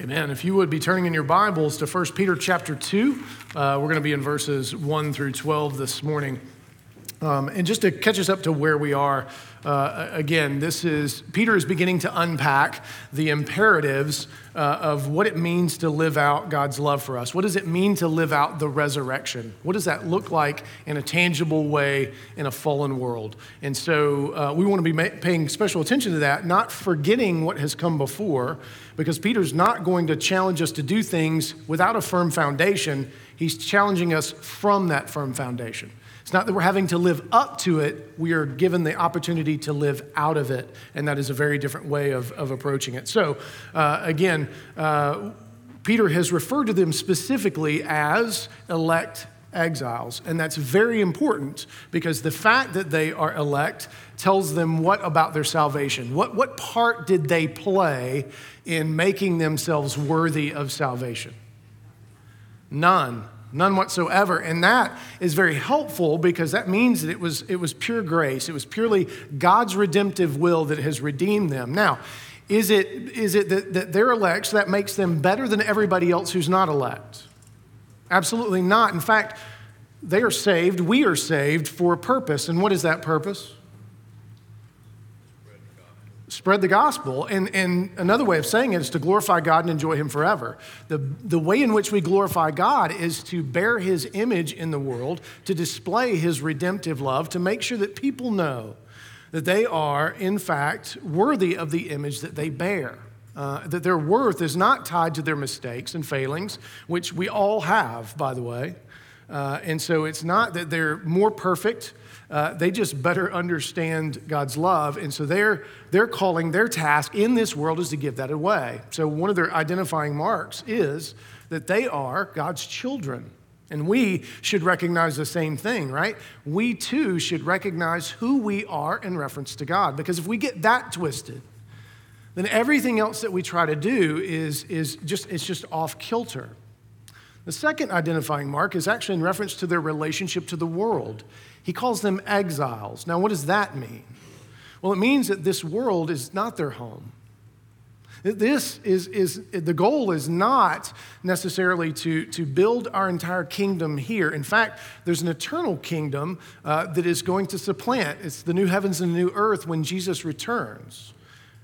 Amen. If you would be turning in your Bibles to 1 Peter chapter 2, uh, we're going to be in verses 1 through 12 this morning. Um, and just to catch us up to where we are, uh, again, this is Peter is beginning to unpack the imperatives uh, of what it means to live out God's love for us. What does it mean to live out the resurrection? What does that look like in a tangible way in a fallen world? And so uh, we want to be ma- paying special attention to that, not forgetting what has come before, because Peter's not going to challenge us to do things without a firm foundation. He's challenging us from that firm foundation. It's not that we're having to live up to it, we are given the opportunity to live out of it, and that is a very different way of, of approaching it. So, uh, again, uh, Peter has referred to them specifically as elect exiles, and that's very important because the fact that they are elect tells them what about their salvation? What, what part did they play in making themselves worthy of salvation? None. None whatsoever. And that is very helpful because that means that it was, it was pure grace. It was purely God's redemptive will that has redeemed them. Now, is it, is it that, that they're elect so that makes them better than everybody else who's not elect? Absolutely not. In fact, they are saved, we are saved for a purpose. And what is that purpose? Spread the gospel. And, and another way of saying it is to glorify God and enjoy Him forever. The, the way in which we glorify God is to bear His image in the world, to display His redemptive love, to make sure that people know that they are, in fact, worthy of the image that they bear. Uh, that their worth is not tied to their mistakes and failings, which we all have, by the way. Uh, and so it's not that they're more perfect uh, they just better understand God's love. And so their, their calling, their task in this world is to give that away. So one of their identifying marks is that they are God's children. And we should recognize the same thing, right? We too should recognize who we are in reference to God. Because if we get that twisted, then everything else that we try to do is, is just, it's just off kilter. The second identifying mark is actually in reference to their relationship to the world. He calls them exiles. Now, what does that mean? Well, it means that this world is not their home. This is, is the goal is not necessarily to, to build our entire kingdom here. In fact, there's an eternal kingdom uh, that is going to supplant. It's the new heavens and the new earth when Jesus returns.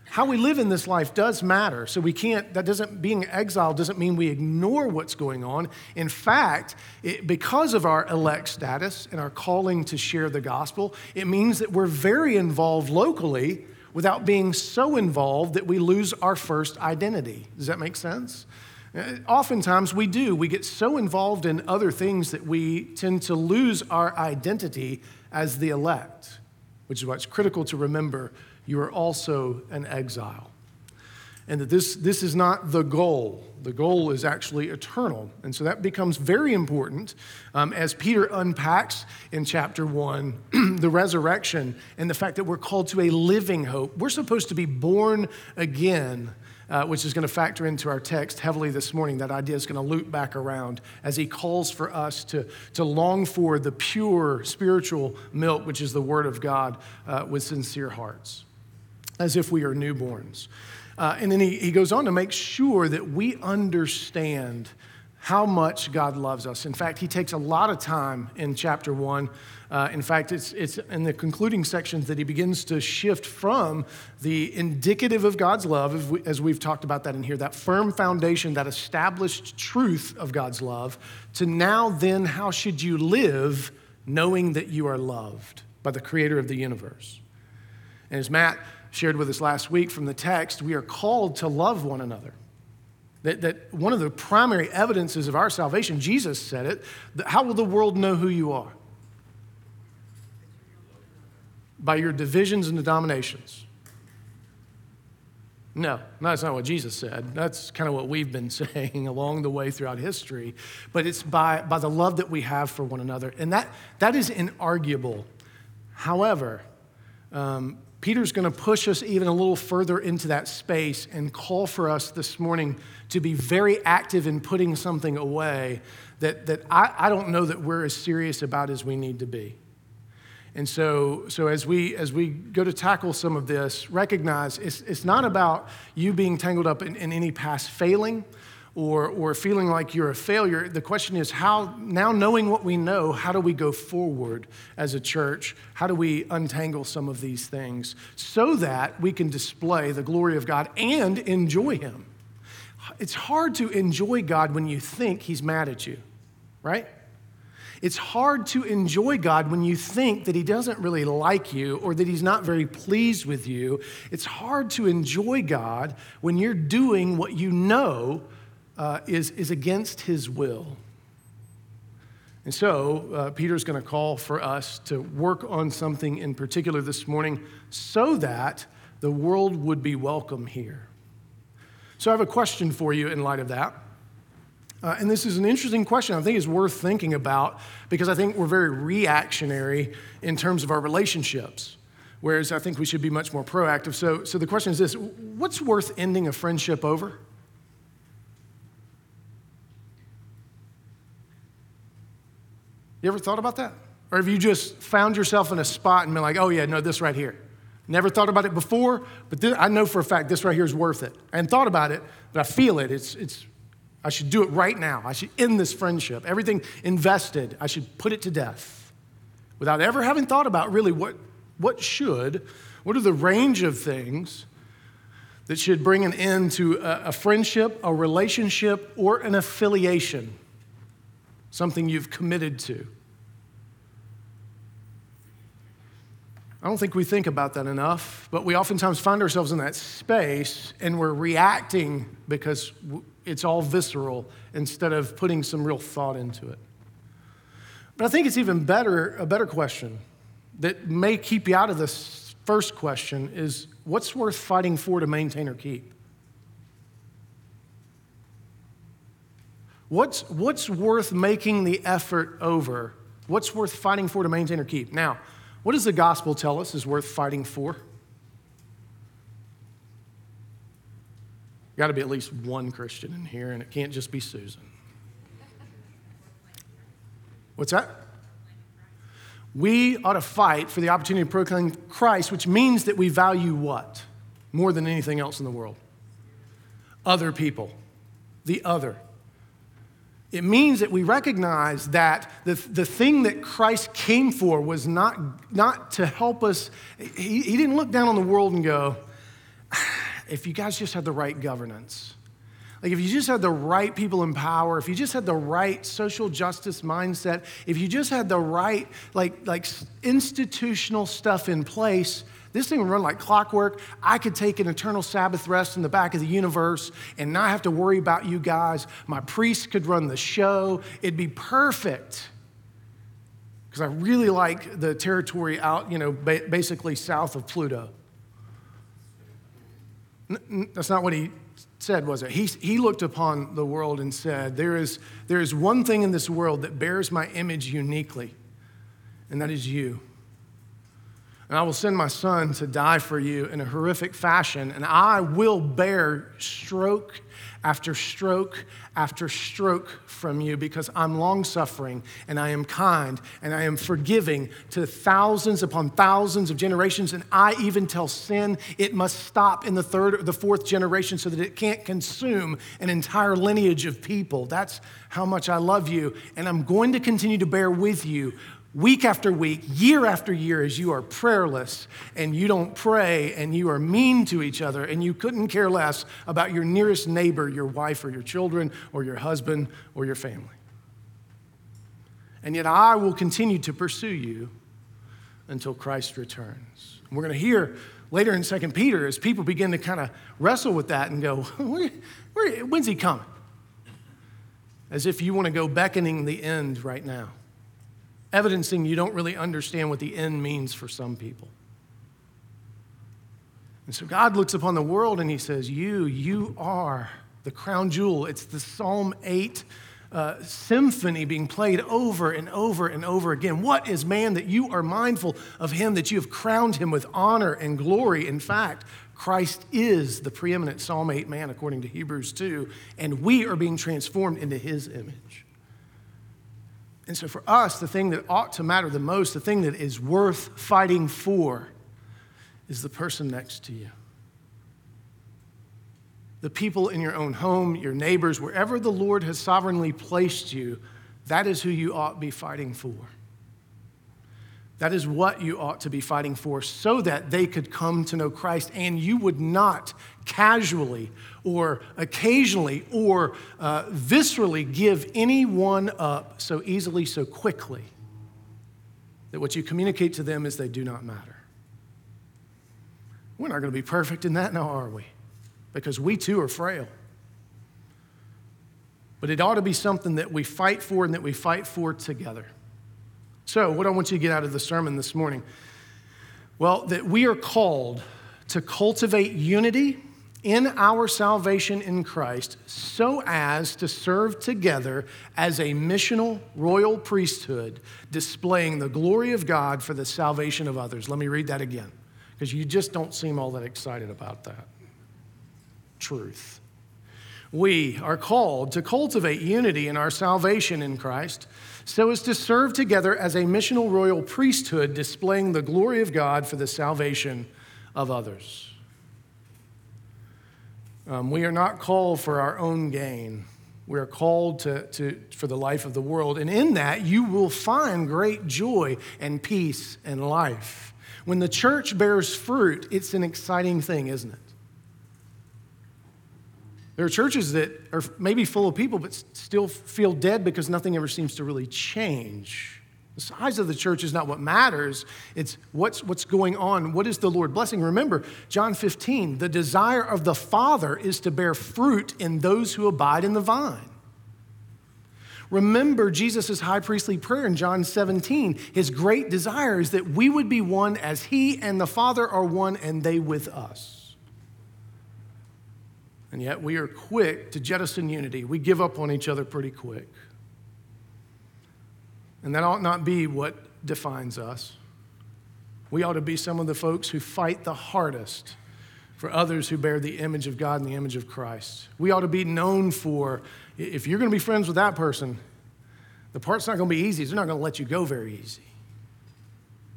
How we live in this life does matter. So we can't, that doesn't, being exiled doesn't mean we ignore what's going on. In fact, it, because of our elect status and our calling to share the gospel, it means that we're very involved locally without being so involved that we lose our first identity. Does that make sense? Uh, oftentimes we do. We get so involved in other things that we tend to lose our identity as the elect, which is what's critical to remember you are also an exile. And that this, this is not the goal. The goal is actually eternal. And so that becomes very important um, as Peter unpacks in chapter one the resurrection and the fact that we're called to a living hope. We're supposed to be born again. Uh, which is going to factor into our text heavily this morning. That idea is going to loop back around as he calls for us to, to long for the pure spiritual milk, which is the Word of God, uh, with sincere hearts as if we are newborns. Uh, and then he, he goes on to make sure that we understand how much God loves us. In fact, he takes a lot of time in chapter one. Uh, in fact, it's, it's in the concluding sections that he begins to shift from the indicative of God's love, as, we, as we've talked about that in here, that firm foundation, that established truth of God's love, to now then, how should you live knowing that you are loved by the creator of the universe? And as Matt shared with us last week from the text, we are called to love one another. That, that one of the primary evidences of our salvation, Jesus said it, how will the world know who you are? By your divisions and denominations. No, that's not what Jesus said. That's kind of what we've been saying along the way throughout history. But it's by, by the love that we have for one another. And that, that is inarguable. However, um, Peter's going to push us even a little further into that space and call for us this morning to be very active in putting something away that, that I, I don't know that we're as serious about as we need to be. And so, so as, we, as we go to tackle some of this, recognize it's, it's not about you being tangled up in, in any past failing or, or feeling like you're a failure. The question is how, now knowing what we know, how do we go forward as a church? How do we untangle some of these things so that we can display the glory of God and enjoy Him? It's hard to enjoy God when you think He's mad at you, right? It's hard to enjoy God when you think that He doesn't really like you or that He's not very pleased with you. It's hard to enjoy God when you're doing what you know uh, is, is against His will. And so, uh, Peter's going to call for us to work on something in particular this morning so that the world would be welcome here. So, I have a question for you in light of that. Uh, and this is an interesting question I think is worth thinking about because I think we're very reactionary in terms of our relationships, whereas I think we should be much more proactive. So, so the question is this what's worth ending a friendship over? You ever thought about that? Or have you just found yourself in a spot and been like, oh, yeah, no, this right here? Never thought about it before, but this, I know for a fact this right here is worth it. I hadn't thought about it, but I feel it. It's, it's I should do it right now. I should end this friendship. Everything invested, I should put it to death without ever having thought about really what, what should, what are the range of things that should bring an end to a, a friendship, a relationship, or an affiliation, something you've committed to. I don't think we think about that enough, but we oftentimes find ourselves in that space and we're reacting because it's all visceral instead of putting some real thought into it. But I think it's even better, a better question that may keep you out of this first question is what's worth fighting for to maintain or keep? What's, what's worth making the effort over? What's worth fighting for to maintain or keep? Now, what does the gospel tell us is worth fighting for? Got to be at least one Christian in here, and it can't just be Susan. What's that? We ought to fight for the opportunity to proclaim Christ, which means that we value what? More than anything else in the world? Other people, the other. It means that we recognize that the, the thing that Christ came for was not, not to help us. He, he didn't look down on the world and go, if you guys just had the right governance, like if you just had the right people in power, if you just had the right social justice mindset, if you just had the right like like institutional stuff in place, this thing would run like clockwork. I could take an eternal Sabbath rest in the back of the universe and not have to worry about you guys. My priest could run the show. It'd be perfect. Because I really like the territory out, you know, basically south of Pluto. That's not what he said, was it? He, he looked upon the world and said, there is, there is one thing in this world that bears my image uniquely, and that is you. And I will send my son to die for you in a horrific fashion, and I will bear stroke after stroke after stroke from you because I'm long suffering and I am kind and I am forgiving to thousands upon thousands of generations. And I even tell sin it must stop in the third or the fourth generation so that it can't consume an entire lineage of people. That's how much I love you. And I'm going to continue to bear with you week after week, year after year, as you are prayerless and you don't pray and you are mean to each other and you couldn't care less about your nearest neighbor, your wife or your children or your husband or your family. And yet I will continue to pursue you until Christ returns. We're going to hear later in 2 Peter as people begin to kind of wrestle with that and go, when's he coming? As if you want to go beckoning the end right now evidencing you don't really understand what the end means for some people. And so God looks upon the world and he says, You, you are the crown jewel. It's the Psalm 8 uh, symphony being played over and over and over again. What is man that you are mindful of him, that you have crowned him with honor and glory? In fact, Christ is the preeminent Psalm 8 man, according to Hebrews 2, and we are being transformed into his image. And so, for us, the thing that ought to matter the most, the thing that is worth fighting for, is the person next to you. The people in your own home, your neighbors, wherever the Lord has sovereignly placed you, that is who you ought to be fighting for. That is what you ought to be fighting for so that they could come to know Christ and you would not casually or occasionally or uh, viscerally give anyone up so easily, so quickly that what you communicate to them is they do not matter. We're not going to be perfect in that now, are we? Because we too are frail. But it ought to be something that we fight for and that we fight for together. So, what I want you to get out of the sermon this morning? Well, that we are called to cultivate unity in our salvation in Christ so as to serve together as a missional royal priesthood, displaying the glory of God for the salvation of others. Let me read that again, because you just don't seem all that excited about that. Truth. We are called to cultivate unity in our salvation in Christ so as to serve together as a missional royal priesthood, displaying the glory of God for the salvation of others. Um, we are not called for our own gain. We are called to, to, for the life of the world. And in that, you will find great joy and peace and life. When the church bears fruit, it's an exciting thing, isn't it? There are churches that are maybe full of people, but still feel dead because nothing ever seems to really change. The size of the church is not what matters, it's what's, what's going on. What is the Lord blessing? Remember, John 15, the desire of the Father is to bear fruit in those who abide in the vine. Remember Jesus' high priestly prayer in John 17. His great desire is that we would be one as he and the Father are one and they with us. And yet we are quick to jettison unity. We give up on each other pretty quick. And that ought not be what defines us. We ought to be some of the folks who fight the hardest for others who bear the image of God and the image of Christ. We ought to be known for, if you're going to be friends with that person, the part's not going to be easy. They're not going to let you go very easy.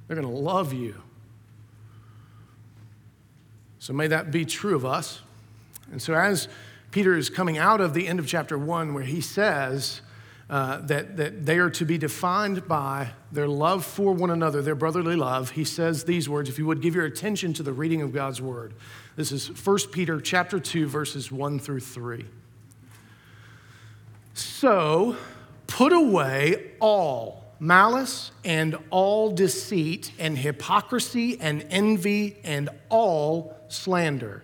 They're going to love you. So may that be true of us. And so, as Peter is coming out of the end of chapter one, where he says uh, that, that they are to be defined by their love for one another, their brotherly love, he says these words. If you would give your attention to the reading of God's word, this is 1 Peter chapter 2, verses 1 through 3. So, put away all malice and all deceit and hypocrisy and envy and all slander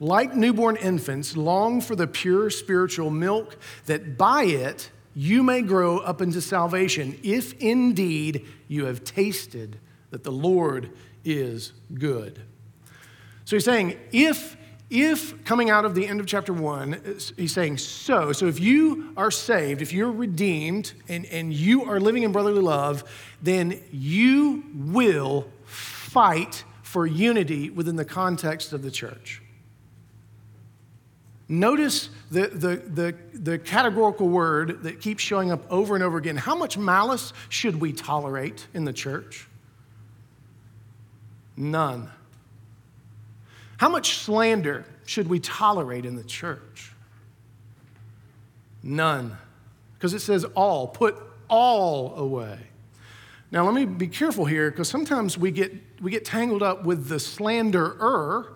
like newborn infants, long for the pure spiritual milk, that by it you may grow up into salvation, if indeed you have tasted that the Lord is good. So he's saying, if if coming out of the end of chapter one, he's saying, so, so if you are saved, if you're redeemed, and, and you are living in brotherly love, then you will fight for unity within the context of the church. Notice the, the, the, the, categorical word that keeps showing up over and over again. How much malice should we tolerate in the church? None. How much slander should we tolerate in the church? None. Because it says all, put all away. Now, let me be careful here because sometimes we get, we get tangled up with the slanderer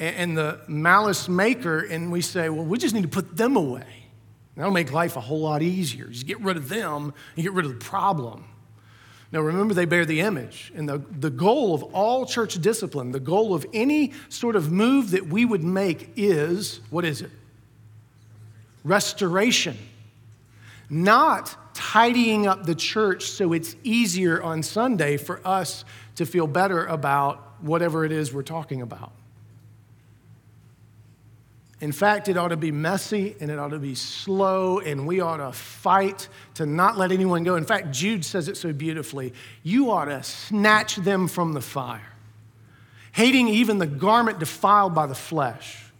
and the malice maker, and we say, well, we just need to put them away. That'll make life a whole lot easier. Just get rid of them and get rid of the problem. Now, remember, they bear the image. And the, the goal of all church discipline, the goal of any sort of move that we would make is what is it? Restoration. Not tidying up the church so it's easier on Sunday for us to feel better about whatever it is we're talking about. In fact, it ought to be messy and it ought to be slow, and we ought to fight to not let anyone go. In fact, Jude says it so beautifully you ought to snatch them from the fire, hating even the garment defiled by the flesh.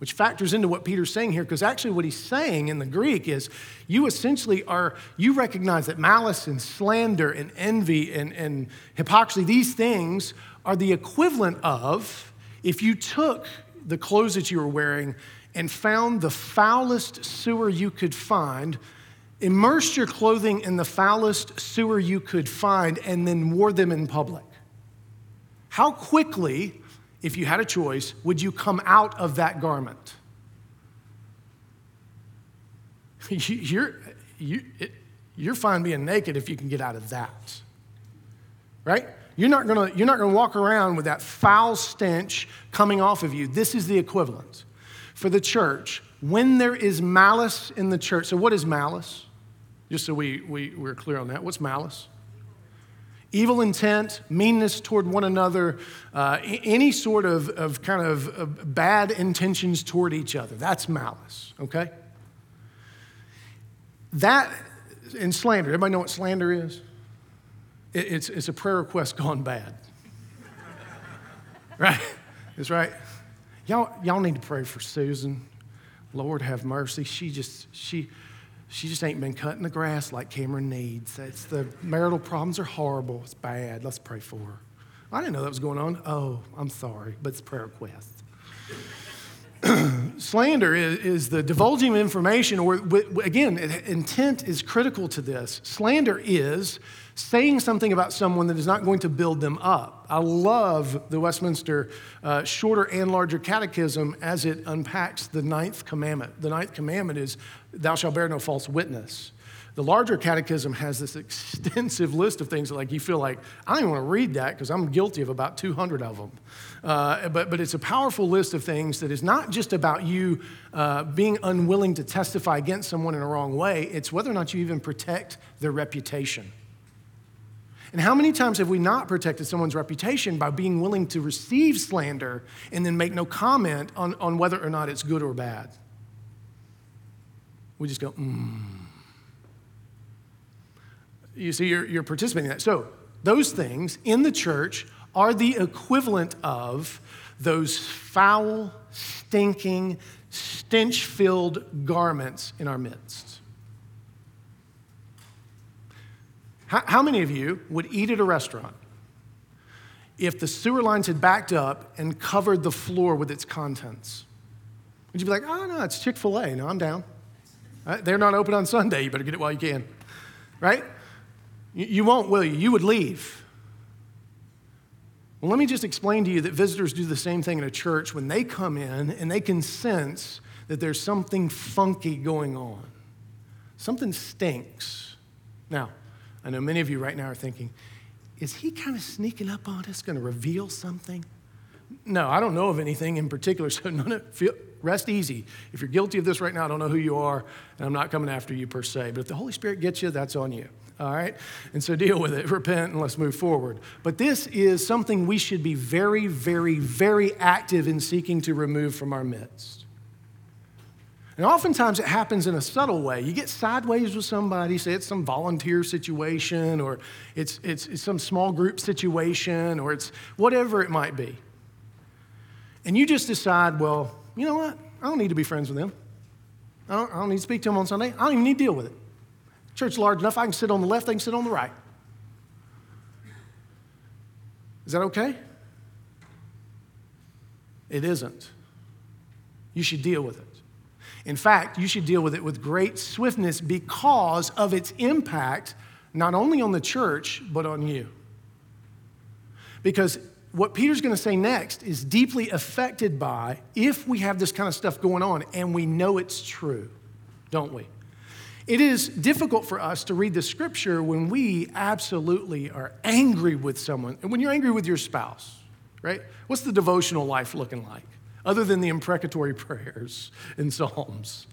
which factors into what Peter's saying here, because actually what he's saying in the Greek is you essentially are, you recognize that malice and slander and envy and, and hypocrisy, these things are the equivalent of if you took the clothes that you were wearing and found the foulest sewer you could find, immersed your clothing in the foulest sewer you could find, and then wore them in public. How quickly if you had a choice, would you come out of that garment? You're, you, you're fine being naked if you can get out of that, right? You're not gonna, you're not gonna walk around with that foul stench coming off of you. This is the equivalent. For the church, when there is malice in the church, so what is malice? Just so we, we, we're clear on that. What's malice? evil intent, meanness toward one another, uh, any sort of, of kind of, of bad intentions toward each other. That's malice, okay? That and slander, everybody know what slander is? It, it's, it's a prayer request gone bad. right? It's right. Y'all, y'all need to pray for Susan. Lord have mercy. She just, she, she just ain't been cutting the grass like Cameron needs. It's the marital problems are horrible. It's bad. Let's pray for her. I didn't know that was going on. Oh, I'm sorry, but it's prayer request. Slander is, is, the divulging of information, or again, intent is critical to this. Slander is saying something about someone that is not going to build them up. I love the Westminster uh, Shorter and Larger Catechism as it unpacks the ninth commandment. The ninth commandment is, Thou shalt bear no false witness. The larger catechism has this extensive list of things that, like, you feel like, I don't even want to read that because I'm guilty of about 200 of them. Uh, but, but it's a powerful list of things that is not just about you uh, being unwilling to testify against someone in a wrong way, it's whether or not you even protect their reputation. And how many times have we not protected someone's reputation by being willing to receive slander and then make no comment on, on whether or not it's good or bad? We just go, hmm. You see, you're, you're participating in that. So, those things in the church are the equivalent of those foul, stinking, stench filled garments in our midst. How, how many of you would eat at a restaurant if the sewer lines had backed up and covered the floor with its contents? Would you be like, oh, no, it's Chick fil A. No, I'm down. Right? Uh, they're not open on Sunday. You better get it while you can. Right? You, won't, will you? You would leave. Well, let me just explain to you that visitors do the same thing in a church when they come in and they can sense that there's something funky going on. Something stinks. Now, I know many of you right now are thinking, is he kind of sneaking up on us, going to reveal something? No, I don't know of anything in particular, so none feel, rest easy. If you're guilty of this right now, I don't know who you are, and I'm not coming after you per se. But if the Holy Spirit gets you, that's on you. All right? And so deal with it, repent, and let's move forward. But this is something we should be very, very, very active in seeking to remove from our midst. And oftentimes it happens in a subtle way. You get sideways with somebody, say it's some volunteer situation, or it's, it's, it's some small group situation, or it's whatever it might be. And you just decide, well, you know what? I don't need to be friends with them. I don't, I don't need to speak to them on Sunday. I don't even need to deal with it. Church large enough, I can sit on the left, I can sit on the right. Is that okay? It isn't. You should deal with it. In fact, you should deal with it with great swiftness because of its impact, not only on the church, but on you. Because what Peter's going to say next is deeply affected by if we have this kind of stuff going on and we know it's true, don't we? It is difficult for us to read the scripture when we absolutely are angry with someone. And when you're angry with your spouse, right? What's the devotional life looking like? other than the imprecatory prayers in Psalms.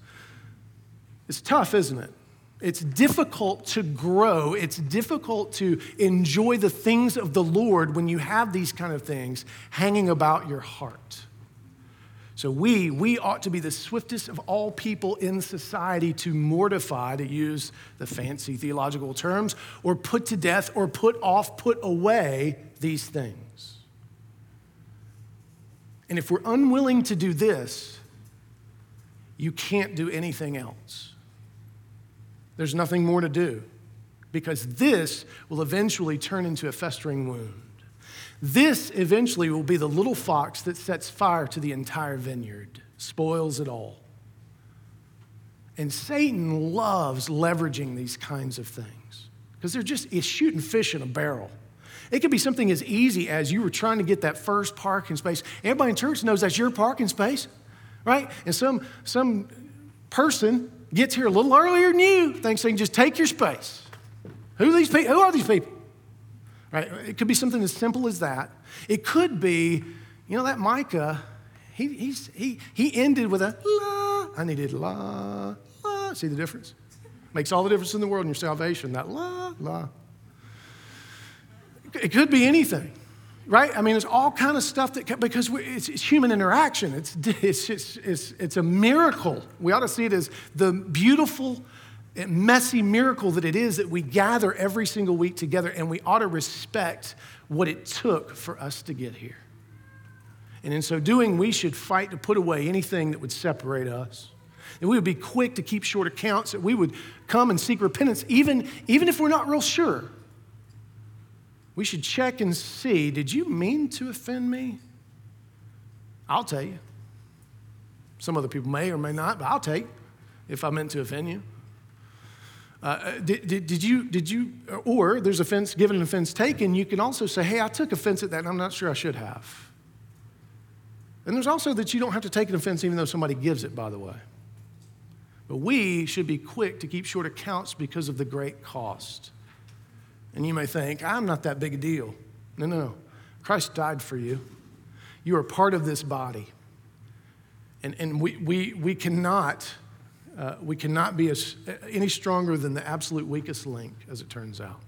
It's tough, isn't it? It's difficult to grow. It's difficult to enjoy the things of the Lord when you have these kind of things hanging about your heart. So we, we ought to be the swiftest of all people in society to mortify, to use the fancy theological terms, or put to death, or put off, put away these things. And if we're unwilling to do this, you can't do anything else. There's nothing more to do because this will eventually turn into a festering wound. This eventually will be the little fox that sets fire to the entire vineyard, spoils it all. And Satan loves leveraging these kinds of things because they're just it's shooting fish in a barrel. It could be something as easy as you were trying to get that first parking space. Everybody in church knows that's your parking space, right? And some, some person gets here a little earlier than you, thinks they can just take your space. Who, these pe- who are these people? Right? It could be something as simple as that. It could be, you know, that Micah, he, he, he ended with a la. I needed la, la. See the difference? Makes all the difference in the world in your salvation, that la, la. It could be anything, right? I mean, there's all kind of stuff that, because it's, it's, human interaction. It's, it's, it's, it's, it's a miracle. We ought to see it as the beautiful, messy miracle that it is that we gather every single week together and we ought to respect what it took for us to get here. And in so doing, we should fight to put away anything that would separate us. And we would be quick to keep short accounts, that we would come and seek repentance, even, even if we're not real sure we should check and see did you mean to offend me? I'll tell you. Some other people may or may not, but I'll you if I meant to offend you. Uh, uh, did, did, did, you, did you, or there's offense given an offense taken, you can also say, hey, I took offense at that and I'm not sure I should have. And there's also that you don't have to take an offense even though somebody gives it, by the way. But we should be quick to keep short accounts because of the great cost. And you may think, I'm not that big a deal. No, no, no. Christ died for you. You are part of this body. And, and we, we, we cannot, uh, we cannot be as, any stronger than the absolute weakest link, as it turns out.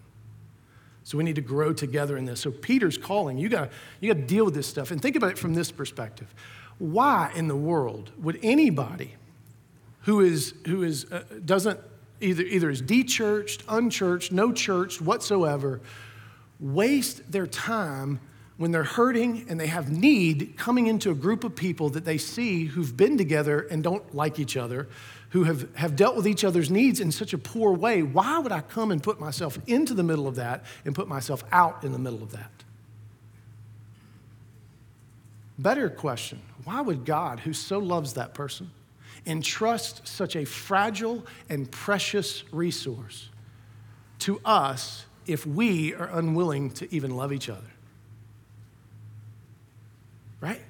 So we need to grow together in this. So Peter's calling. You got you got to deal with this stuff and think about it from this perspective. Why in the world would anybody who is who is uh, doesn't either, either is dechurched, unchurched, no church whatsoever, waste their time when they're hurting and they have need coming into a group of people that they see who've been together and don't like each other, who have, have dealt with each other's needs in such a poor way. Why would I come and put myself into the middle of that and put myself out in the middle of that? Better question why would God, who so loves that person, entrust such a fragile and precious resource to us if we are unwilling to even love each other. Right?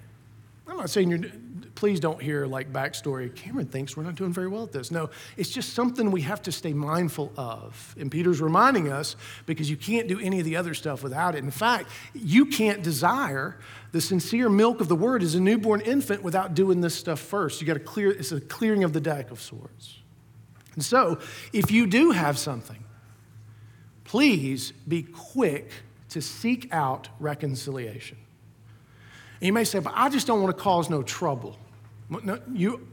I'm not saying you're, please don't hear like backstory. Cameron thinks we're not doing very well at this. No, it's just something we have to stay mindful of. And Peter's reminding us because you can't do any of the other stuff without it. In fact, you can't desire the sincere milk of the word as a newborn infant without doing this stuff first. You got to clear, it's a clearing of the deck of sorts. And so, if you do have something, please be quick to seek out reconciliation. And you may say, but I just don't want to cause no trouble. No, you,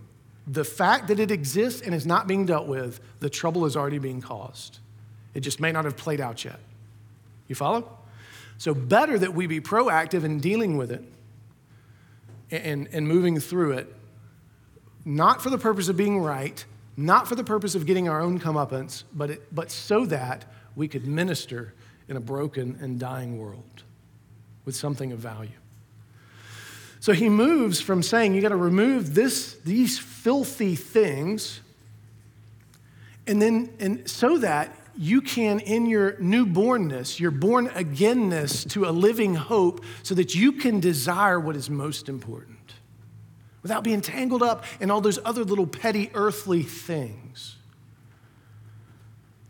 the fact that it exists and is not being dealt with, the trouble is already being caused. It just may not have played out yet. You follow? So, better that we be proactive in dealing with it and, and moving through it, not for the purpose of being right, not for the purpose of getting our own comeuppance, but, it, but so that we could minister in a broken and dying world with something of value. So he moves from saying you got to remove this, these filthy things, and then and so that you can, in your newbornness, your born againness to a living hope, so that you can desire what is most important without being tangled up in all those other little petty earthly things.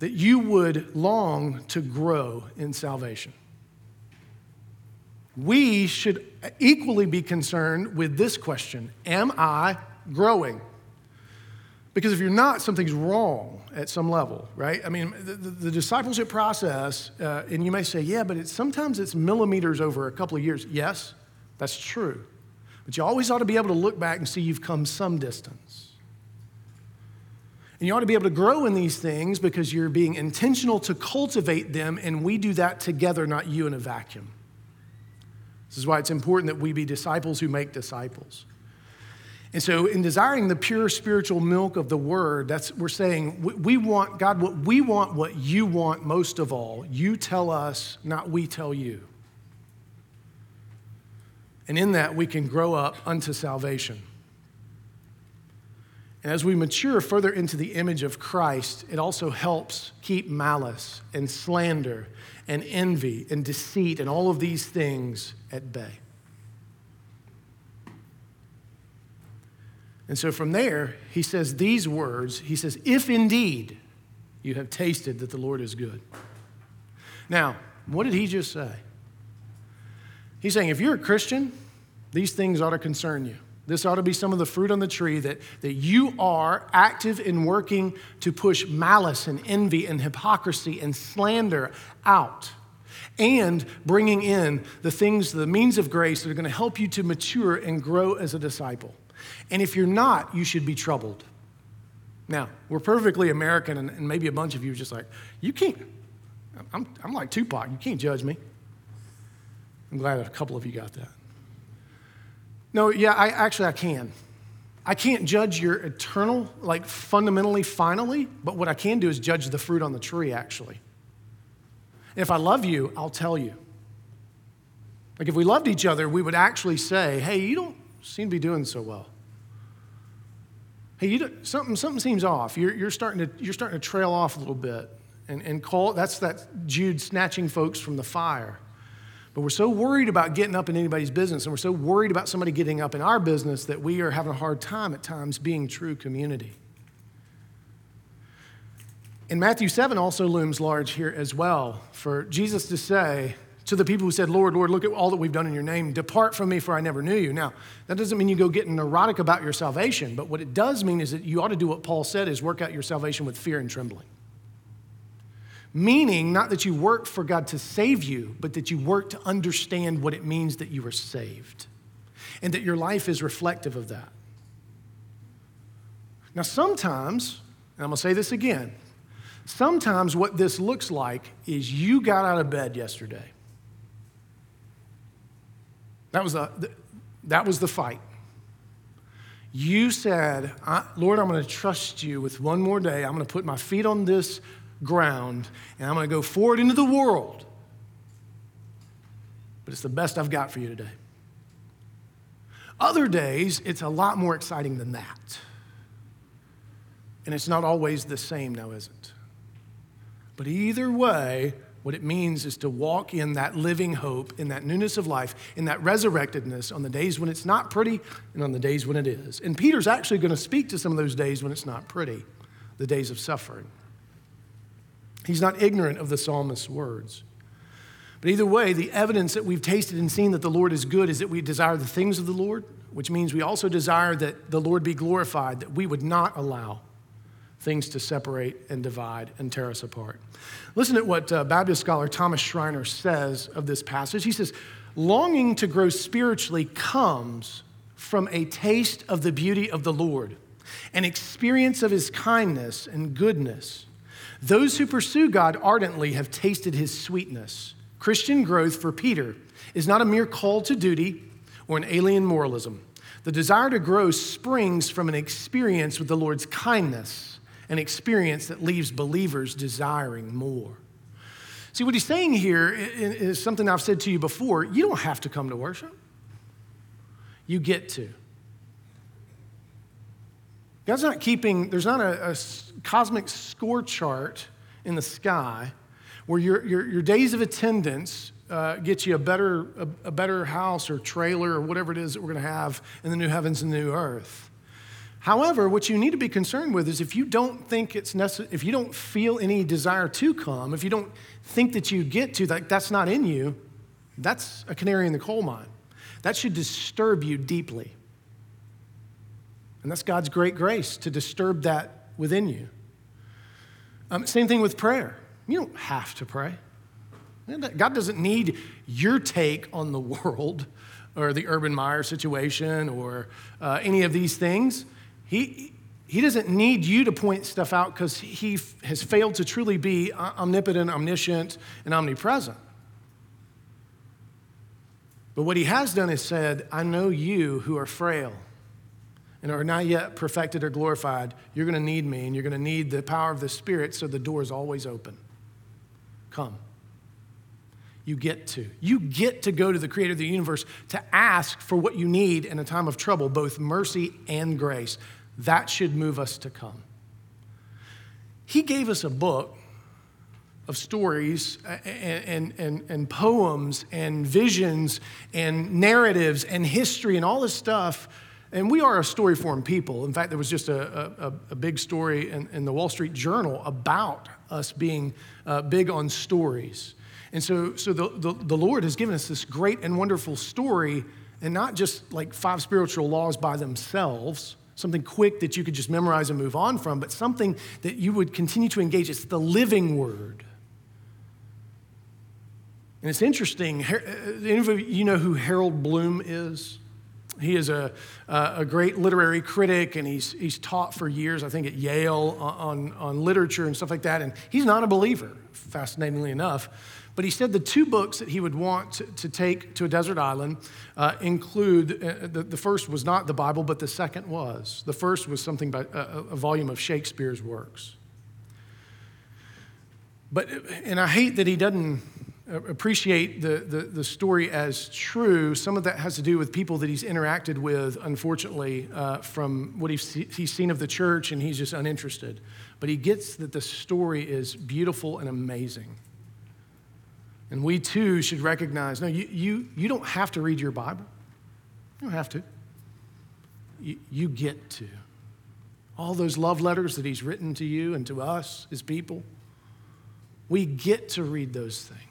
That you would long to grow in salvation. We should equally be concerned with this question Am I growing? Because if you're not, something's wrong at some level, right? I mean, the, the, discipleship process, uh, and you may say, yeah, but it's, sometimes it's millimeters over a couple of years. Yes, that's true. But you always ought to be able to look back and see you've come some distance. And you ought to be able to grow in these things because you're being intentional to cultivate them, and we do that together, not you in a vacuum. This is why it's important that we be disciples who make disciples. And so, in desiring the pure spiritual milk of the word, that's we're saying we want God. What we want, what you want most of all. You tell us, not we tell you. And in that, we can grow up unto salvation. And as we mature further into the image of Christ, it also helps keep malice and slander and envy and deceit and all of these things at bay. And so from there, he says these words He says, If indeed you have tasted that the Lord is good. Now, what did he just say? He's saying, if you're a Christian, these things ought to concern you. This ought to be some of the fruit on the tree that, that you are active in working to push malice and envy and hypocrisy and slander out and bringing in the things, the means of grace that are going to help you to mature and grow as a disciple. And if you're not, you should be troubled. Now, we're perfectly American, and, and maybe a bunch of you are just like, you can't, I'm, I'm like Tupac, you can't judge me. I'm glad a couple of you got that. No, yeah, I actually I can. I can't judge your eternal, like fundamentally, finally, but what I can do is judge the fruit on the tree, actually. If I love you, I'll tell you. Like if we loved each other, we would actually say, hey, you don't seem to be doing so well. Hey, you something, something seems off. You're, you're, starting to, you're starting to trail off a little bit. And, and call, that's that Jude snatching folks from the fire. But we're so worried about getting up in anybody's business, and we're so worried about somebody getting up in our business that we are having a hard time at times being true community. And Matthew 7 also looms large here as well for Jesus to say, to the people who said, Lord, Lord, look at all that we've done in your name. Depart from me, for I never knew you. Now, that doesn't mean you go getting neurotic about your salvation, but what it does mean is that you ought to do what Paul said is work out your salvation with fear and trembling. Meaning, not that you work for God to save you, but that you work to understand what it means that you are saved and that your life is reflective of that. Now, sometimes, and I'm going to say this again, sometimes what this looks like is you got out of bed yesterday that was the, that was the fight. You said, Lord, I'm going to trust you with one more day. I'm going to put my feet on this ground and I'm going to go forward into the world. But it's the best I've got for you today. Other days, it's a lot more exciting than that. And it's not always the same now, is it? But either way, what it means is to walk in that living hope, in that newness of life, in that resurrectedness on the days when it's not pretty and on the days when it is. And Peter's actually going to speak to some of those days when it's not pretty, the days of suffering. He's not ignorant of the psalmist's words. But either way, the evidence that we've tasted and seen that the Lord is good is that we desire the things of the Lord, which means we also desire that the Lord be glorified, that we would not allow things to separate and divide and tear us apart. Listen to what uh, Baptist scholar Thomas Schreiner says of this passage. He says, Longing to grow spiritually comes from a taste of the beauty of the Lord, an experience of his kindness and goodness. Those who pursue God ardently have tasted his sweetness. Christian growth for Peter is not a mere call to duty or an alien moralism. The desire to grow springs from an experience with the Lord's kindness an experience that leaves believers desiring more. See, what he's saying here is something I've said to you before. You don't have to come to worship, you get to. God's not keeping, there's not a, a cosmic score chart in the sky where your, your, your days of attendance uh, get you a better, a, a better house or trailer or whatever it is that we're going to have in the new heavens and new earth. However, what you need to be concerned with is if you don't think it's necessary, if you don't feel any desire to come, if you don't think that you get to, that that's not in you, that's a canary in the coal mine. That should disturb you deeply. And that's God's great grace to disturb that within you. Um, same thing with prayer. You don't have to pray. God doesn't need your take on the world or the Urban Meyer situation or uh, any of these things. He, he doesn't need you to point stuff out because he f- has failed to truly be omnipotent, omniscient, and omnipresent. But what he has done is said, I know you who are frail. And are not yet perfected or glorified, you're going to need me and you're going to need the power of the Spirit so the door is always open. Come. You get to. You get to go to the creator of the universe to ask for what you need in a time of trouble, both mercy and grace. That should move us to come. He gave us a book of stories uh, and, and, and, and, poems and visions and narratives and history and all this stuff. And we are a story form people. In fact, there was just a, a, a big story in, in, the Wall Street Journal about us being uh, big on stories. And so, so the, the, the Lord has given us this great and wonderful story, and not just like five spiritual laws by themselves something quick that you could just memorize and move on from, but something that you would continue to engage. It's the living word. And it's interesting. Uh, any of you know who Harold Bloom is? He is a, a great literary critic, and he's, he's taught for years, I think, at Yale on, on literature and stuff like that. And he's not a believer, fascinatingly enough. But he said the two books that he would want to, to take to a desert island uh, include uh, the, the, first was not the Bible, but the second was. The first was something by a, a volume of Shakespeare's works. But, and I hate that he doesn't appreciate the, the, the, story as true. Some of that has to do with people that he's interacted with, unfortunately, uh, from what he's, he's seen of the church, and he's just uninterested. But he gets that the story is beautiful and amazing. And we too should recognize no, you, you, you don't have to read your Bible. You don't have to. You, you get to. All those love letters that he's written to you and to us, his people, we get to read those things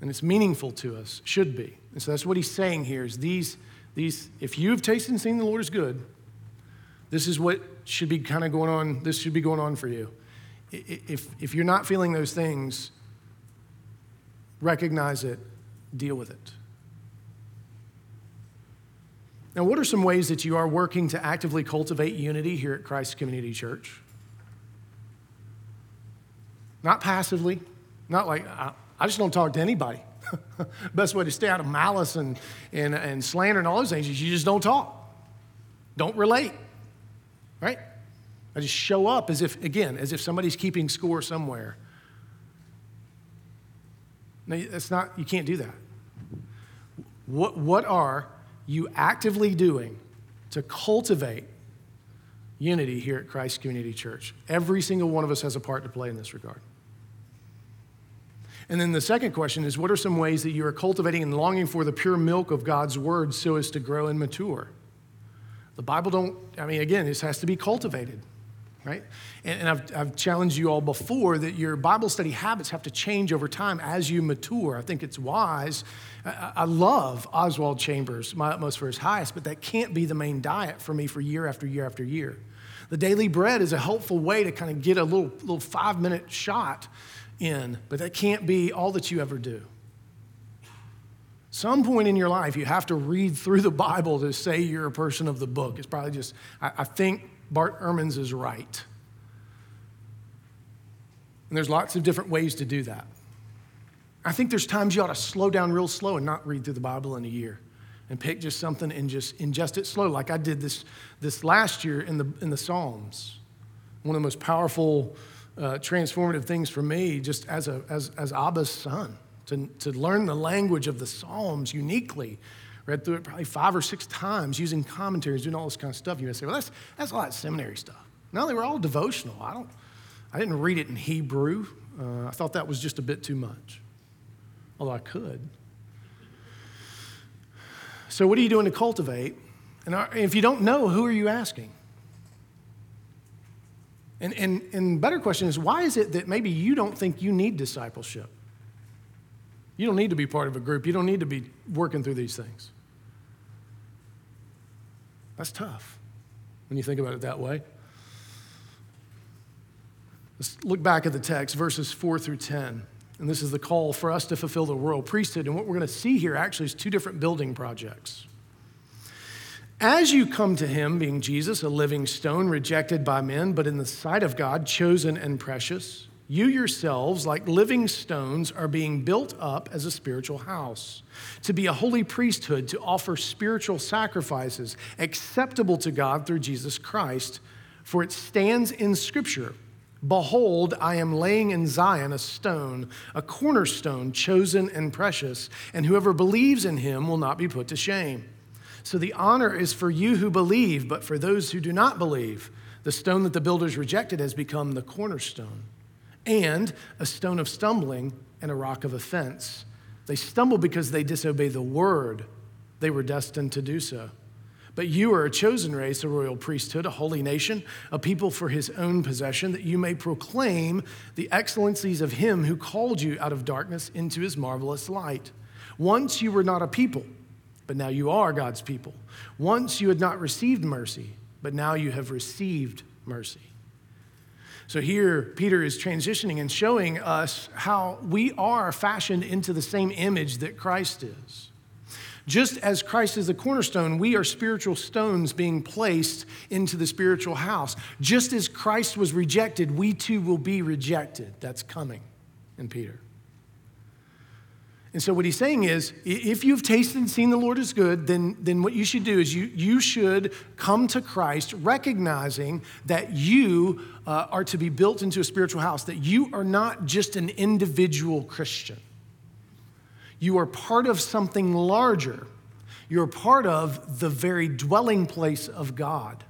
and it's meaningful to us, should be. And so that's what he's saying here is these, these if you have tasted and seen the Lord is good, this is what should be kind of going on, this should be going on for you. If, if you're not feeling those things, recognize it, deal with it. Now, what are some ways that you are working to actively cultivate unity here at Christ Community Church? Not passively, not like, I just don't talk to anybody. Best way to stay out of malice and, and, and slander and all those things is you just don't talk. Don't relate, right? I just show up as if, again, as if somebody's keeping score somewhere. No, that's not, you can't do that. What, what are you actively doing to cultivate unity here at Christ Community Church? Every single one of us has a part to play in this regard. And then the second question is what are some ways that you are cultivating and longing for the pure milk of God's word so as to grow and mature? The Bible don't, I mean, again, this has to be cultivated, right? And, and I've, I've challenged you all before that your Bible study habits have to change over time as you mature. I think it's wise. I, I love Oswald Chambers, my utmost for his highest, but that can't be the main diet for me for year after year after year. The daily bread is a helpful way to kind of get a little, little five minute shot in, but that can't be all that you ever do. Some point in your life, you have to read through the Bible to say you're a person of the book. It's probably just, I, I think Bart Ehrman's is right. And there's lots of different ways to do that. I think there's times you ought to slow down real slow and not read through the Bible in a year and pick just something and just ingest it slow, like I did this, this last year in the, in the Psalms. One of the most powerful uh, transformative things for me just as, a, as, as Abba's son, to, to learn the language of the Psalms uniquely. Read through it probably five or six times using commentaries, doing all this kind of stuff. You may say, well, that's, that's a lot of seminary stuff. No, they were all devotional. I, don't, I didn't read it in Hebrew. Uh, I thought that was just a bit too much, although I could. So, what are you doing to cultivate? And if you don't know, who are you asking? And, and, and better question is why is it that maybe you don't think you need discipleship? You don't need to be part of a group. You don't need to be working through these things. That's tough when you think about it that way. Let's look back at the text, verses 4 through 10. And this is the call for us to fulfill the royal priesthood. And what we're going to see here actually is two different building projects. As you come to him, being Jesus, a living stone rejected by men, but in the sight of God, chosen and precious, you yourselves, like living stones, are being built up as a spiritual house, to be a holy priesthood, to offer spiritual sacrifices acceptable to God through Jesus Christ. For it stands in Scripture Behold, I am laying in Zion a stone, a cornerstone, chosen and precious, and whoever believes in him will not be put to shame. So the honor is for you who believe, but for those who do not believe, the stone that the builders rejected has become the cornerstone and a stone of stumbling and a rock of offense. They stumble because they disobey the word. They were destined to do so. But you are a chosen race, a royal priesthood, a holy nation, a people for his own possession, that you may proclaim the excellencies of him who called you out of darkness into his marvelous light. Once you were not a people, but now you are God's people. Once you had not received mercy, but now you have received mercy. So here, Peter is transitioning and showing us how we are fashioned into the same image that Christ is. Just as Christ is the cornerstone, we are spiritual stones being placed into the spiritual house. Just as Christ was rejected, we too will be rejected. That's coming in Peter. And so, what he's saying is if you've tasted and seen the Lord is good, then, then what you should do is you, you should come to Christ recognizing that you uh, are to be built into a spiritual house, that you are not just an individual Christian. You are part of something larger. You're part of the very dwelling place of God.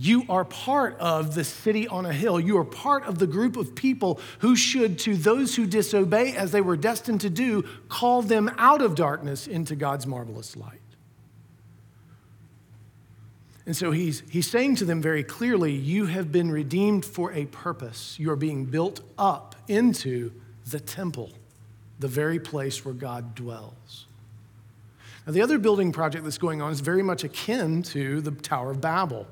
You are part of the city on a hill. You are part of the group of people who should, to those who disobey as they were destined to do, call them out of darkness into God's marvelous light. And so he's, he's saying to them very clearly, You have been redeemed for a purpose. You are being built up into the temple, the very place where God dwells. Now, the other building project that's going on is very much akin to the Tower of Babel.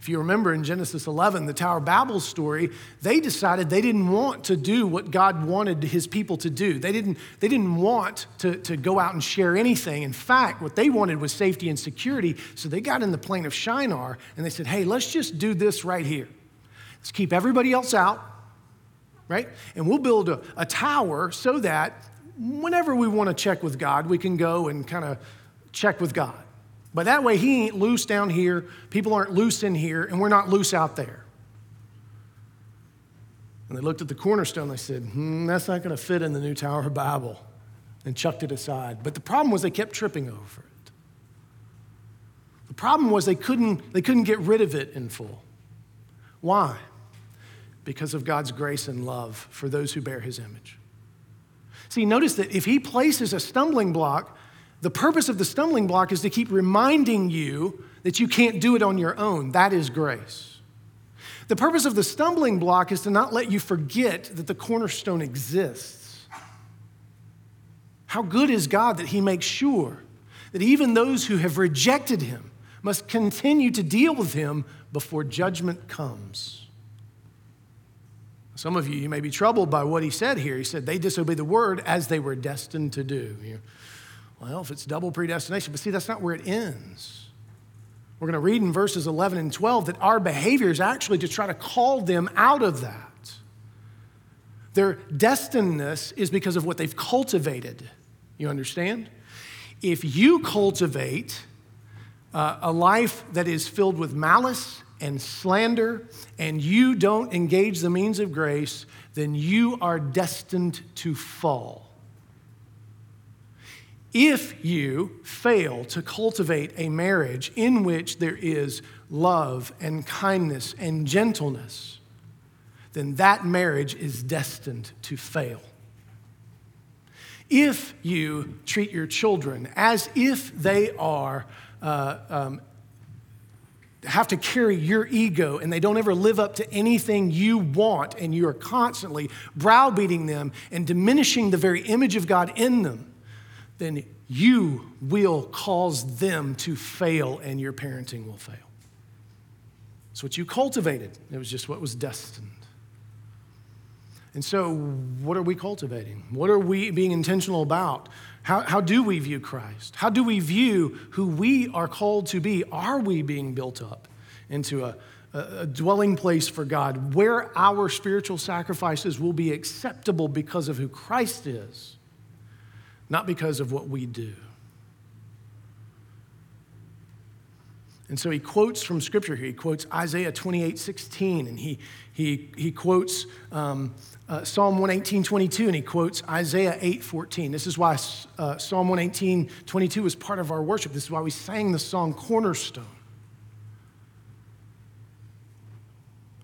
If you remember in Genesis 11, the Tower of Babel story, they decided they didn't want to do what God wanted his people to do. They didn't, they didn't want to, to go out and share anything. In fact, what they wanted was safety and security. So they got in the plain of Shinar and they said, hey, let's just do this right here. Let's keep everybody else out, right? And we'll build a, a tower so that whenever we want to check with God, we can go and kind of check with God. But that way, he ain't loose down here, people aren't loose in here, and we're not loose out there. And they looked at the cornerstone, they said, hmm, that's not going to fit in the new Tower of Babel, and chucked it aside. But the problem was they kept tripping over it. The problem was they couldn't, they couldn't get rid of it in full. Why? Because of God's grace and love for those who bear his image. See, notice that if he places a stumbling block the purpose of the stumbling block is to keep reminding you that you can't do it on your own. That is grace. The purpose of the stumbling block is to not let you forget that the cornerstone exists. How good is God that He makes sure that even those who have rejected Him must continue to deal with Him before judgment comes? Some of you, you may be troubled by what He said here. He said, They disobeyed the word as they were destined to do. Well, if it's double predestination, but see, that's not where it ends. We're going to read in verses 11 and 12 that our behavior is actually to try to call them out of that. Their destinedness is because of what they've cultivated. You understand? If you cultivate uh, a life that is filled with malice and slander, and you don't engage the means of grace, then you are destined to fall. If you fail to cultivate a marriage in which there is love and kindness and gentleness, then that marriage is destined to fail. If you treat your children as if they are, uh, um, have to carry your ego and they don't ever live up to anything you want, and you are constantly browbeating them and diminishing the very image of God in them, then you will cause them to fail and your parenting will fail. It's what you cultivated, it was just what was destined. And so, what are we cultivating? What are we being intentional about? How, how do we view Christ? How do we view who we are called to be? Are we being built up into a, a, a dwelling place for God, where our spiritual sacrifices will be acceptable because of who Christ is, not because of what we do. And so he quotes from Scripture here. He quotes Isaiah 28 16, and he, he, he quotes um, uh, Psalm 118 22, and he quotes Isaiah 8 14. This is why uh, Psalm 118 22 is part of our worship. This is why we sang the song Cornerstone.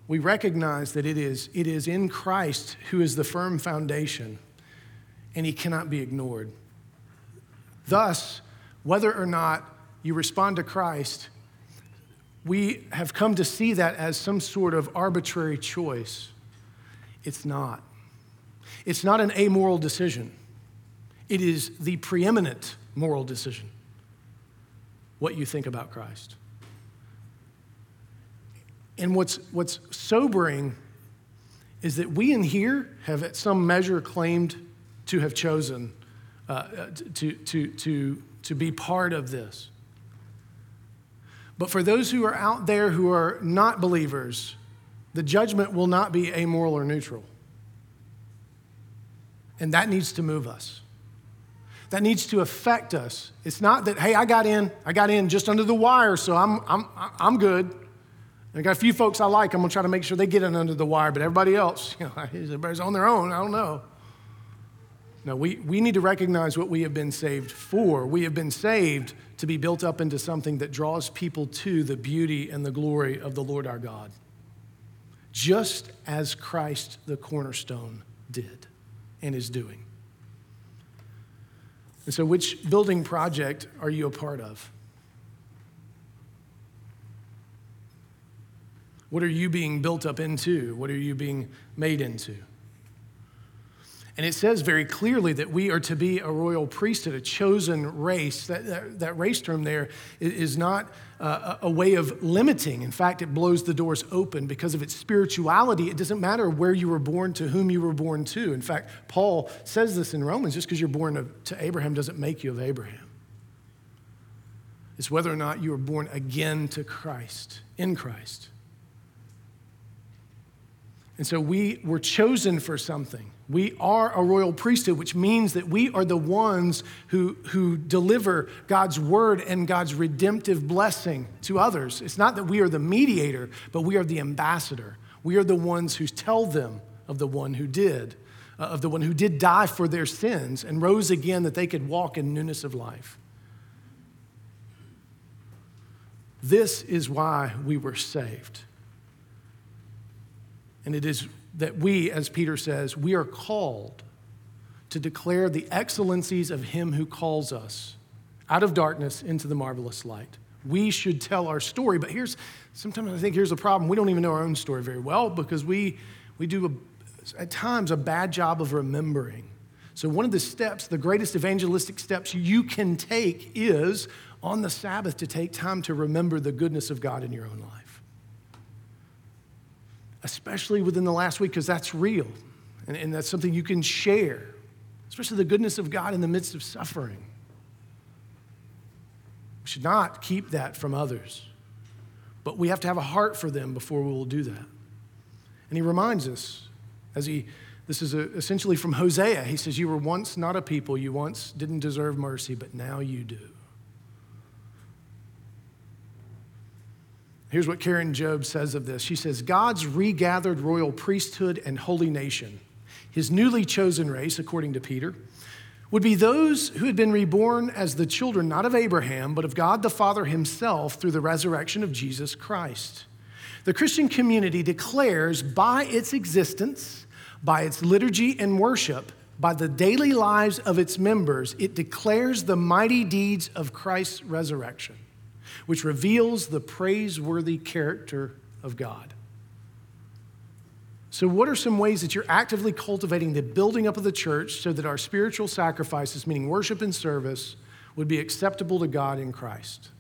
We recognize that it is, it is in Christ who is the firm foundation, and he cannot be ignored. Thus, whether or not you respond to Christ, we have come to see that as some sort of arbitrary choice. It's not. It's not an amoral decision, it is the preeminent moral decision what you think about Christ. And what's, what's sobering is that we in here have, at some measure, claimed to have chosen uh, to, to, to, to be part of this. But for those who are out there who are not believers, the judgment will not be amoral or neutral. And that needs to move us. That needs to affect us. It's not that, hey, I got in, I got in just under the wire, so I'm, I'm, I'm good. I got a few folks I like, I'm gonna try to make sure they get in under the wire, but everybody else, you know, everybody's on their own, I don't know. No, we, we need to recognize what we have been saved for. We have been saved to be built up into something that draws people to the beauty and the glory of the Lord our God, just as Christ the cornerstone did and is doing. And so, which building project are you a part of? What are you being built up into? What are you being made into? And it says very clearly that we are to be a royal priesthood, a chosen race. That, that, that race term there is not uh, a way of limiting. In fact, it blows the doors open because of its spirituality. It doesn't matter where you were born, to whom you were born to. In fact, Paul says this in Romans just because you're born to Abraham doesn't make you of Abraham. It's whether or not you were born again to Christ, in Christ. And so we were chosen for something. We are a royal priesthood, which means that we are the ones who, who deliver God's word and God's redemptive blessing to others. It's not that we are the mediator, but we are the ambassador. We are the ones who tell them of the one who did, uh, of the one who did die for their sins and rose again that they could walk in newness of life. This is why we were saved. And it is that we, as Peter says, we are called to declare the excellencies of him who calls us out of darkness into the marvelous light. We should tell our story, but here's sometimes I think here's a problem. We don't even know our own story very well because we, we do a, at times a bad job of remembering. So, one of the steps, the greatest evangelistic steps you can take is on the Sabbath to take time to remember the goodness of God in your own life especially within the last week, because that's real and, and that's something you can share, especially the goodness of God in the midst of suffering. We should not keep that from others, but we have to have a heart for them before we will do that. And he reminds us, as he, this is a, essentially from Hosea, he says, You were once not a people, you once didn't deserve mercy, but now you do. Here's what Karen Jobes says of this. She says, God's regathered royal priesthood and holy nation, his newly chosen race, according to Peter, would be those who had been reborn as the children not of Abraham, but of God the Father himself through the resurrection of Jesus Christ. The Christian community declares by its existence, by its liturgy and worship, by the daily lives of its members, it declares the mighty deeds of Christ's resurrection which reveals the praiseworthy character of God. So, what are some ways that you're actively cultivating the building up of the church so that our spiritual sacrifices, meaning worship and service, would be acceptable to God in Christ?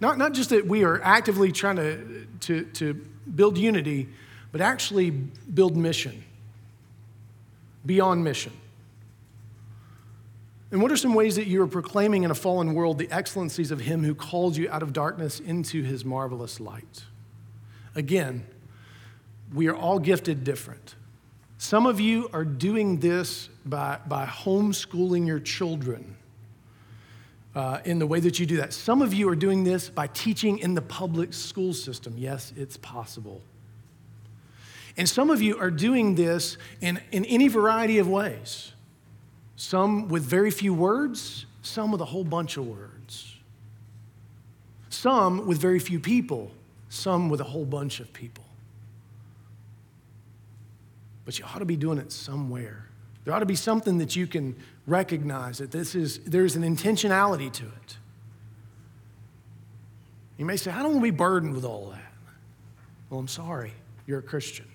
Not, not just that we are actively trying to, to, to build unity, but actually build mission, beyond mission. And what are some ways that you are proclaiming in a fallen world the excellencies of Him who called you out of darkness into His marvelous light? Again, we are all gifted different. Some of you are doing this by, by homeschooling your children uh, in the way that you do that. Some of you are doing this by teaching in the public school system. Yes, it's possible. And some of you are doing this in, in any variety of ways. Some with very few words, some with a whole bunch of words. Some with very few people, some with a whole bunch of people. But you ought to be doing it somewhere. There ought to be something that you can recognize that this is, there's an intentionality to it. You may say, I don't want to be burdened with all that. Well, I'm sorry. You're a Christian.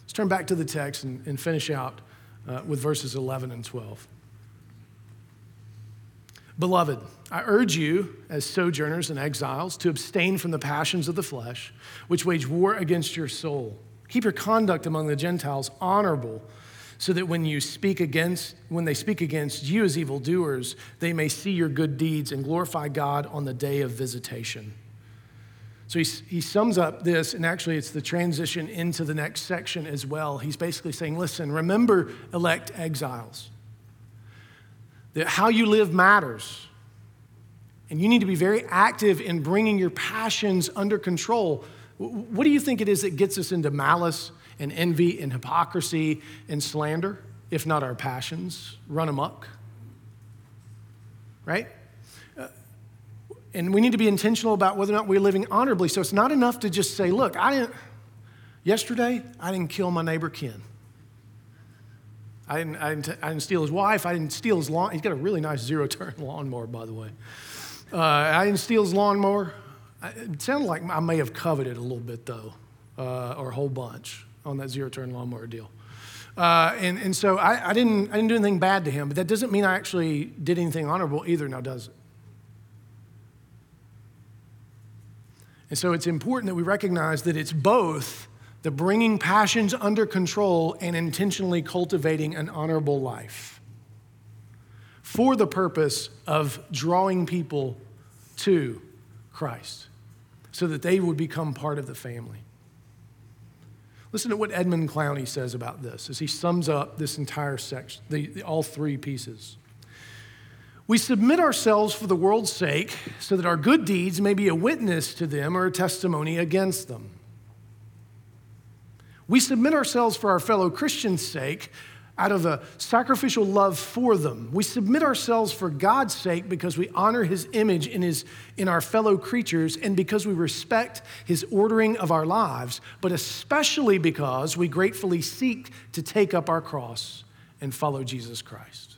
Let's turn back to the text and, and finish out uh, with verses 11 and 12. Beloved, I urge you, as sojourners and exiles, to abstain from the passions of the flesh, which wage war against your soul. Keep your conduct among the Gentiles honorable, so that when you speak against, when they speak against you as evildoers, they may see your good deeds and glorify God on the day of visitation. So he, he sums up this, and actually, it's the transition into the next section as well. He's basically saying, listen, remember, elect exiles, that how you live matters. And you need to be very active in bringing your passions under control. What do you think it is that gets us into malice and envy and hypocrisy and slander, if not our passions run amok? Right? And we need to be intentional about whether or not we're living honorably. So it's not enough to just say, look, I didn't, yesterday, I didn't kill my neighbor Ken. I didn't, I didn't, I didn't steal his wife. I didn't steal his lawn. He's got a really nice zero turn lawnmower, by the way. Uh, I didn't steal his lawnmower. It sounded like I may have coveted a little bit, though, uh, or a whole bunch on that zero turn lawnmower deal. Uh, and, and so I, I, didn't, I didn't do anything bad to him, but that doesn't mean I actually did anything honorable either, now does it? And so it's important that we recognize that it's both the bringing passions under control and intentionally cultivating an honorable life for the purpose of drawing people to Christ so that they would become part of the family. Listen to what Edmund Clowney says about this as he sums up this entire section, the, the, all three pieces. We submit ourselves for the world's sake so that our good deeds may be a witness to them or a testimony against them. We submit ourselves for our fellow Christians' sake out of a sacrificial love for them. We submit ourselves for God's sake because we honor his image in, his, in our fellow creatures and because we respect his ordering of our lives, but especially because we gratefully seek to take up our cross and follow Jesus Christ.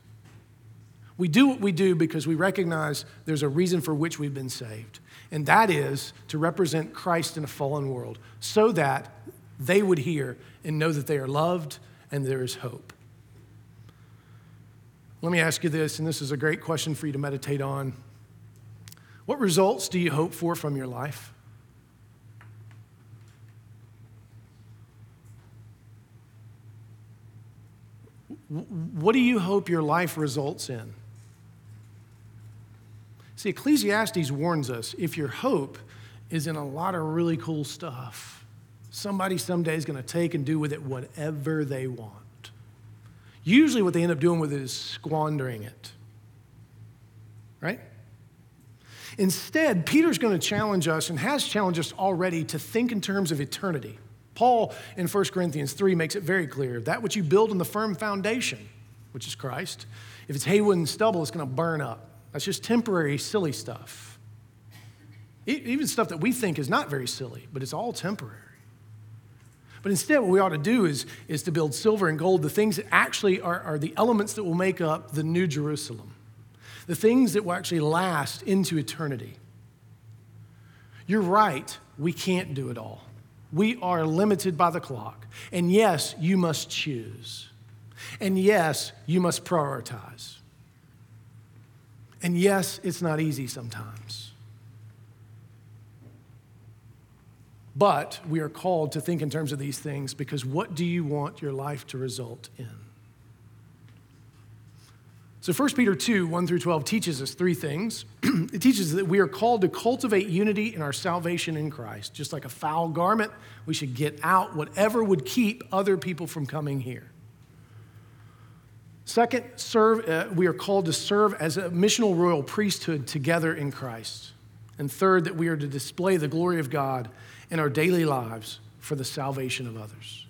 We do what we do because we recognize there's a reason for which we've been saved, and that is to represent Christ in a fallen world so that they would hear and know that they are loved and there is hope. Let me ask you this, and this is a great question for you to meditate on. What results do you hope for from your life? What do you hope your life results in? See, Ecclesiastes warns us if your hope is in a lot of really cool stuff, somebody someday is going to take and do with it whatever they want. Usually, what they end up doing with it is squandering it. Right? Instead, Peter's going to challenge us and has challenged us already to think in terms of eternity. Paul in 1 Corinthians 3 makes it very clear that which you build on the firm foundation, which is Christ, if it's haywood and stubble, it's going to burn up. That's just temporary, silly stuff. Even stuff that we think is not very silly, but it's all temporary. But instead, what we ought to do is, is to build silver and gold, the things that actually are, are the elements that will make up the new Jerusalem, the things that will actually last into eternity. You're right, we can't do it all. We are limited by the clock. And yes, you must choose. And yes, you must prioritize. And yes, it's not easy sometimes. But we are called to think in terms of these things because what do you want your life to result in? So 1 Peter 2, 1 through 12 teaches us three things. it teaches that we are called to cultivate unity in our salvation in Christ. Just like a foul garment, we should get out whatever would keep other people from coming here. Second, serve, uh, we are called to serve as a missional royal priesthood together in Christ. And third, that we are to display the glory of God in our daily lives for the salvation of others.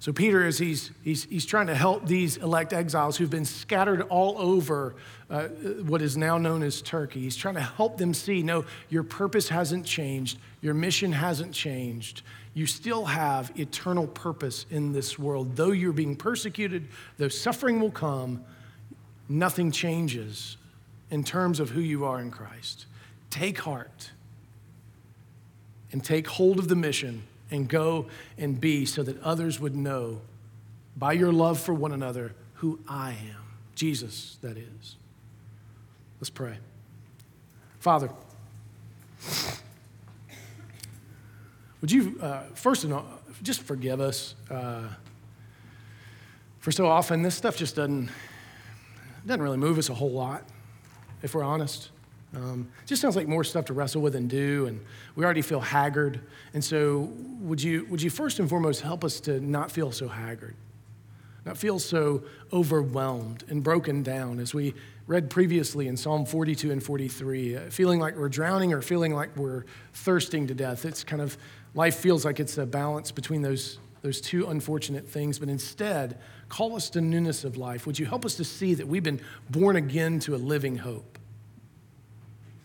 So, Peter, as he's, he's, he's trying to help these elect exiles who've been scattered all over uh, what is now known as Turkey, he's trying to help them see no, your purpose hasn't changed, your mission hasn't changed. You still have eternal purpose in this world. Though you're being persecuted, though suffering will come, nothing changes in terms of who you are in Christ. Take heart and take hold of the mission and go and be so that others would know by your love for one another who I am. Jesus, that is. Let's pray. Father, would you, uh, first of all, just forgive us uh, for so often this stuff just doesn't, doesn't really move us a whole lot, if we're honest. Um, just sounds like more stuff to wrestle with and do, and we already feel haggard. And so, would you, would you first and foremost help us to not feel so haggard, not feel so overwhelmed and broken down as we read previously in Psalm 42 and 43, uh, feeling like we're drowning or feeling like we're thirsting to death. It's kind of, life feels like it's a balance between those, those two unfortunate things, but instead, call us to newness of life. Would you help us to see that we've been born again to a living hope?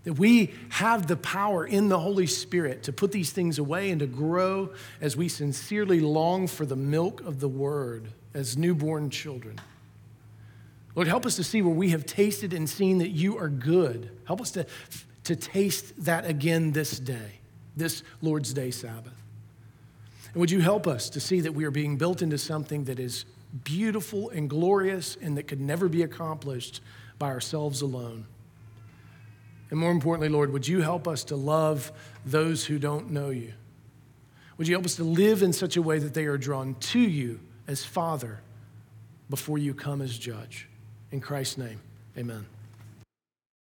That we have the power in the Holy Spirit to put these things away and to grow as we sincerely long for the milk of the Word as newborn children. Lord, help us to see where we have tasted and seen that you are good. Help us to, to taste that again this day, this Lord's Day Sabbath. And would you help us to see that we are being built into something that is beautiful and glorious and that could never be accomplished by ourselves alone? And more importantly, Lord, would you help us to love those who don't know you? Would you help us to live in such a way that they are drawn to you as Father before you come as judge? In Christ's name, amen.